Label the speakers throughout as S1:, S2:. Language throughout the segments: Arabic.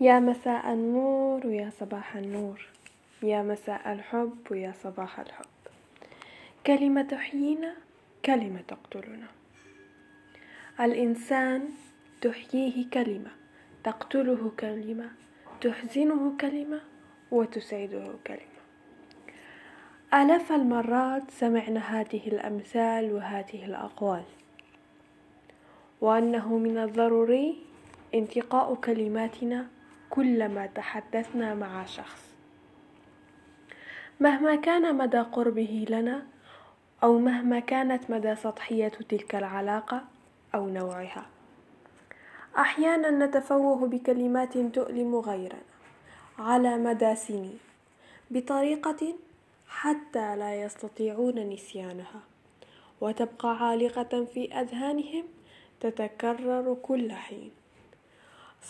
S1: يا مساء النور ويا صباح النور. يا مساء الحب ويا صباح الحب. كلمة تحيينا كلمة تقتلنا. الإنسان تحييه كلمة تقتله كلمة تحزنه كلمة وتسعده كلمة. آلاف المرات سمعنا هذه الأمثال وهذه الأقوال. وأنه من الضروري انتقاء كلماتنا كلما تحدثنا مع شخص. مهما كان مدى قربه لنا أو مهما كانت مدى سطحية تلك العلاقة أو نوعها. أحيانا نتفوه بكلمات تؤلم غيرنا على مدى سنين بطريقة حتى لا يستطيعون نسيانها. وتبقى عالقة في أذهانهم تتكرر كل حين.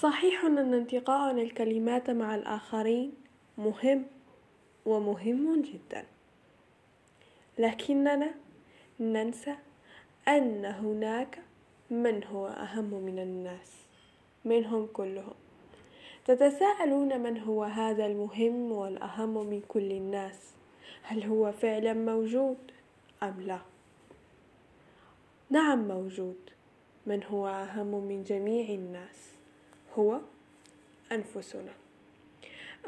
S1: صحيح أن انتقاءنا الكلمات مع الآخرين مهم ومهم جدا. لكننا ننسى أن هناك من هو أهم من الناس منهم كلهم. تتساءلون من هو هذا المهم والأهم من كل الناس؟ هل هو فعلا موجود أم لا؟ نعم موجود. من هو أهم من جميع الناس؟ هو أنفسنا.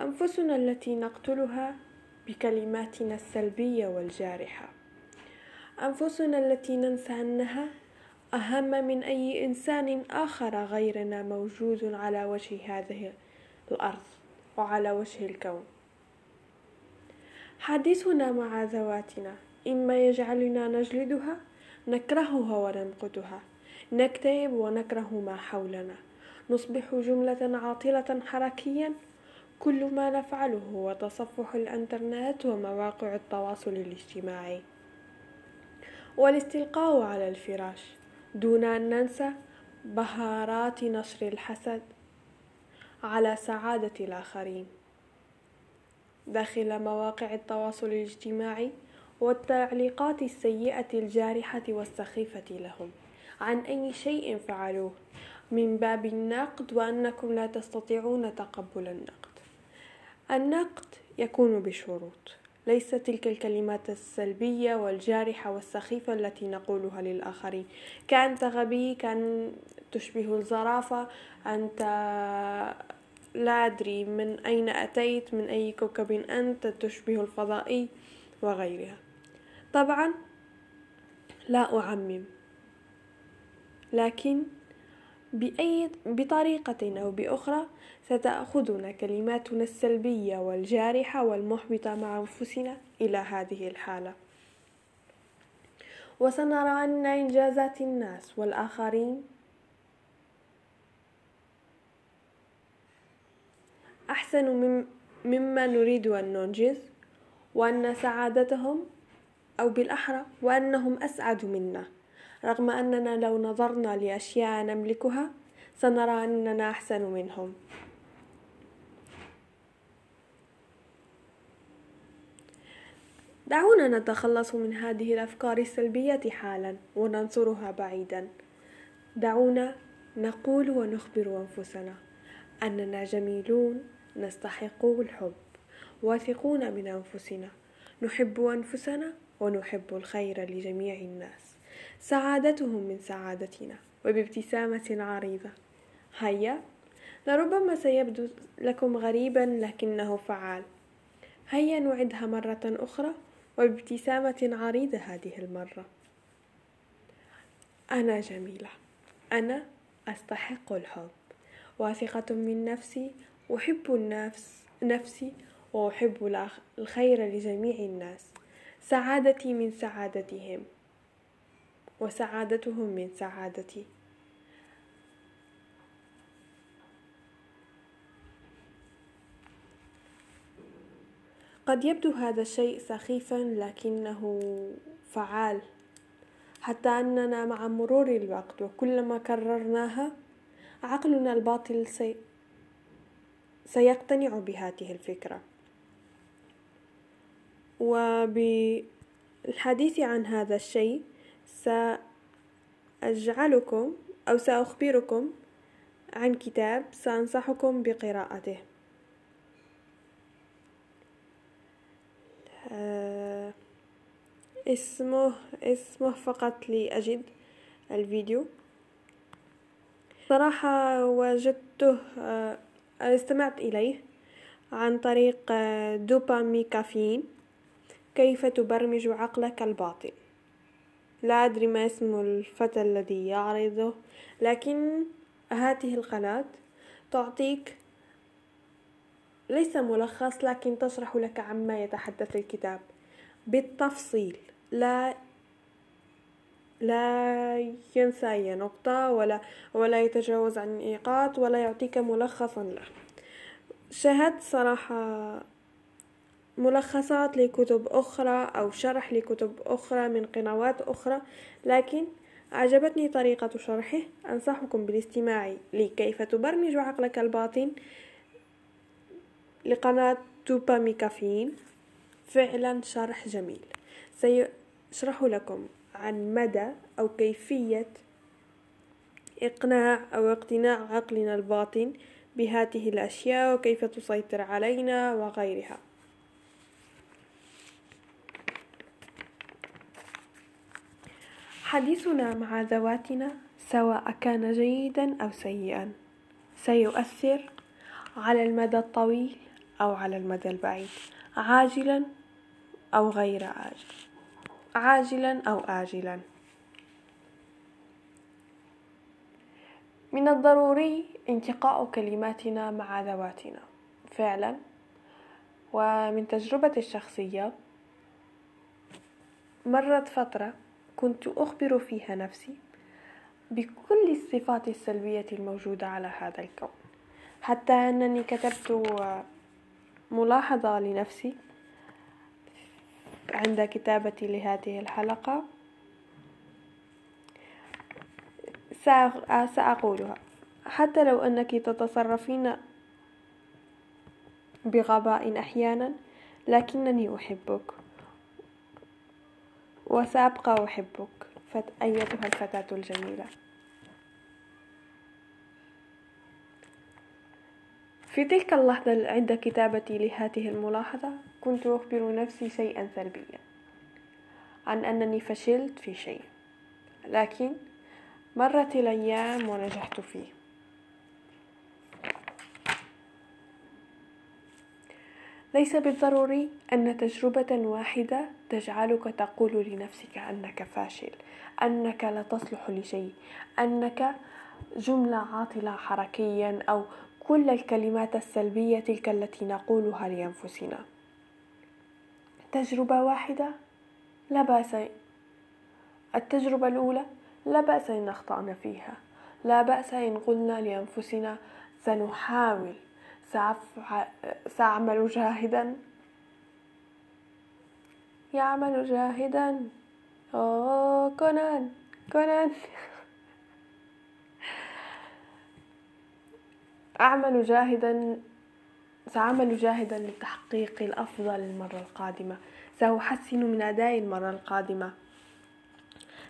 S1: أنفسنا التي نقتلها بكلماتنا السلبية والجارحة. أنفسنا التي ننسى أنها أهم من أي إنسان آخر غيرنا موجود على وجه هذه الأرض وعلى وجه الكون. حديثنا مع ذواتنا إما يجعلنا نجلدها نكرهها وننقدها نكتئب ونكره ما حولنا. نصبح جملة عاطلة حركيا. كل ما نفعله هو تصفح الإنترنت ومواقع التواصل الاجتماعي. والاستلقاء على الفراش. دون أن ننسى بهارات نشر الحسد على سعادة الآخرين. داخل مواقع التواصل الاجتماعي والتعليقات السيئة الجارحة والسخيفة لهم. عن أي شيء فعلوه. من باب النقد وأنكم لا تستطيعون تقبل النقد. النقد يكون بشروط ليس تلك الكلمات السلبية والجارحة والسخيفة التي نقولها للآخرين. كأنت غبي كأن تشبه الزرافة أنت لا أدري من أين أتيت من أي كوكب أنت تشبه الفضائي وغيرها. طبعا لا أعمم لكن بأي بطريقة أو بأخرى ستأخذنا كلماتنا السلبية والجارحة والمحبطة مع أنفسنا إلى هذه الحالة. وسنرى أن إنجازات الناس والآخرين أحسن مما نريد أن ننجز وأن سعادتهم أو بالأحرى وأنهم أسعد منا. رغم أننا لو نظرنا لأشياء نملكها سنرى أننا أحسن منهم. دعونا نتخلص من هذه الأفكار السلبية حالا وننصرها بعيدا. دعونا نقول ونخبر أنفسنا أننا جميلون نستحق الحب. واثقون من أنفسنا. نحب أنفسنا ونحب الخير لجميع الناس. سعادتهم من سعادتنا وبابتسامة عريضة. هيا لربما سيبدو لكم غريبا لكنه فعال. هيا نعدها مرة أخرى وبابتسامة عريضة هذه المرة. أنا جميلة. أنا أستحق الحب. واثقة من نفسي أحب النفس نفسي وأحب الخير لجميع الناس. سعادتي من سعادتهم. وسعادتهم من سعادتي. قد يبدو هذا الشيء سخيفا لكنه فعال. حتى أننا مع مرور الوقت وكلما كررناها عقلنا الباطل سي سيقتنع بهذه الفكرة. وبالحديث عن هذا الشيء سأجعلكم أو سأخبركم عن كتاب سأنصحكم بقراءته. آه، اسمه اسمه فقط لأجد الفيديو. صراحة وجدته آه، استمعت إليه عن طريق آه، دوبامي كافيين كيف تبرمج عقلك الباطن؟ لا أدري ما اسم الفتى الذي يعرضه لكن هذه القناة تعطيك ليس ملخص لكن تشرح لك عما يتحدث الكتاب. بالتفصيل لا لا ينسى أي نقطة ولا ولا يتجاوز عن نقاط ولا يعطيك ملخصا له. شاهدت صراحة ملخصات لكتب أخرى أو شرح لكتب أخرى من قنوات أخرى لكن أعجبتني طريقة شرحه. أنصحكم بالاستماع لكيف تبرمج عقلك الباطن لقناة توبامي كافيين فعلا شرح جميل. سيشرح لكم عن مدى أو كيفية إقناع أو اقتناع عقلنا الباطن بهذه الأشياء وكيف تسيطر علينا وغيرها. حديثنا مع ذواتنا سواء كان جيدا أو سيئا. سيؤثر على المدى الطويل أو على المدى البعيد. عاجلا أو غير عاجل. عاجلا أو آجلا. من الضروري انتقاء كلماتنا مع ذواتنا. فعلا. ومن تجربتي الشخصية مرت فترة كنت أخبر فيها نفسي بكل الصفات السلبية الموجودة على هذا الكون. حتى أنني كتبت ملاحظة لنفسي عند كتابتي لهذه الحلقة. سأقولها. حتى لو أنك تتصرفين بغباء أحيانا لكنني أحبك. وسأبقى أحبك. أيتها الفتاة الجميلة. في تلك اللحظة عند كتابتي لهذه الملاحظة كنت أخبر نفسي شيئا سلبيا. عن أنني فشلت في شيء. لكن مرت الأيام ونجحت فيه. ليس بالضروري أن تجربة واحدة تجعلك تقول لنفسك أنك فاشل أنك لا تصلح لشيء أنك جملة عاطلة حركيا أو كل الكلمات السلبية تلك التي نقولها لأنفسنا. تجربة واحدة؟ لا بأس. التجربة الأولى؟ لا بأس إن أخطأنا فيها. لا بأس إن قلنا لأنفسنا سنحاول سأعمل جاهدا. يعمل جاهدا. أوه كونان كونان. أعمل جاهدا. سأعمل جاهدا لتحقيق الأفضل المرة القادمة. سأحسن من أدائي المرة القادمة.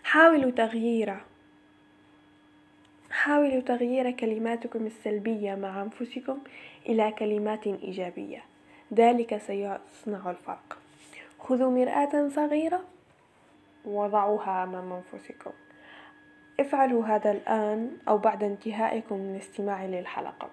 S1: حاولوا تغييره. حاولوا تغيير كلماتكم السلبية مع أنفسكم إلى كلمات إيجابية. ذلك سيصنع الفرق. خذوا مرآة صغيرة وضعوها أمام أنفسكم. افعلوا هذا الآن أو بعد انتهائكم من الاستماع للحلقة.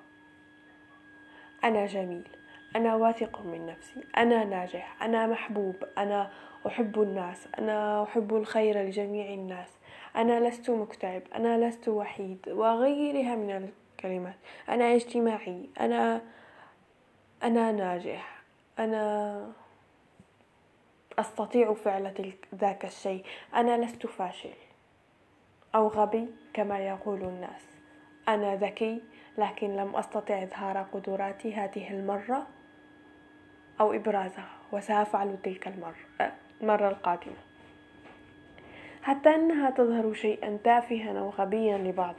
S1: أنا جميل. أنا واثق من نفسي أنا ناجح أنا محبوب أنا أحب الناس أنا أحب الخير لجميع الناس. أنا لست مكتئب أنا لست وحيد وغيرها من الكلمات. أنا اجتماعي أنا أنا ناجح أنا أستطيع فعل ذاك الشيء. أنا لست فاشل أو غبي كما يقول الناس. أنا ذكي لكن لم أستطع إظهار قدراتي هذه المرة. أو إبرازها وسأفعل تلك المرة المرة القادمة. حتى أنها تظهر شيئا تافها أو غبيا لبعض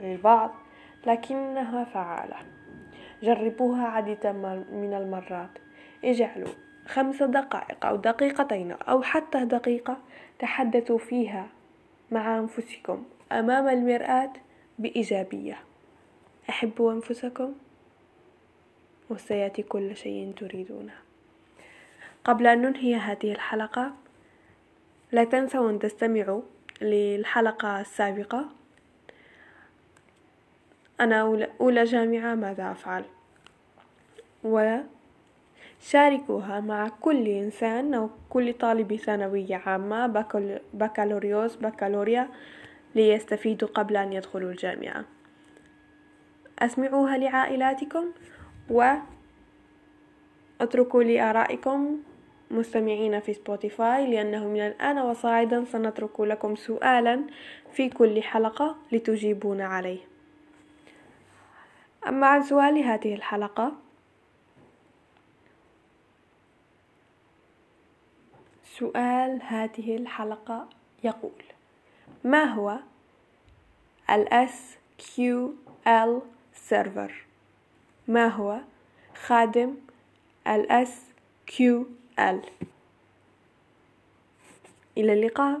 S1: للبعض لكنها فعالة. جربوها عديدا من المرات. اجعلوا خمس دقائق أو دقيقتين أو حتى دقيقة تحدثوا فيها مع أنفسكم أمام المرآة بإيجابية. أحبوا أنفسكم؟ وسيأتي كل شيء تريدونه. قبل أن ننهي هذه الحلقة لا تنسوا أن تستمعوا للحلقة السابقة. أنا أولى جامعة ماذا أفعل؟ وشاركوها مع كل إنسان أو كل طالب ثانوية عامة بكالوريوس بكالوريا ليستفيدوا قبل أن يدخلوا الجامعة. أسمعوها لعائلاتكم. واتركوا لي آرائكم مستمعين في سبوتيفاي لأنه من الآن وصاعدا سنترك لكم سؤالا في كل حلقة لتجيبون عليه. أما عن سؤال هذه الحلقة سؤال هذه الحلقة يقول ما هو ال SQL Server ما هو؟ خادم ال SQL إلى اللقاء.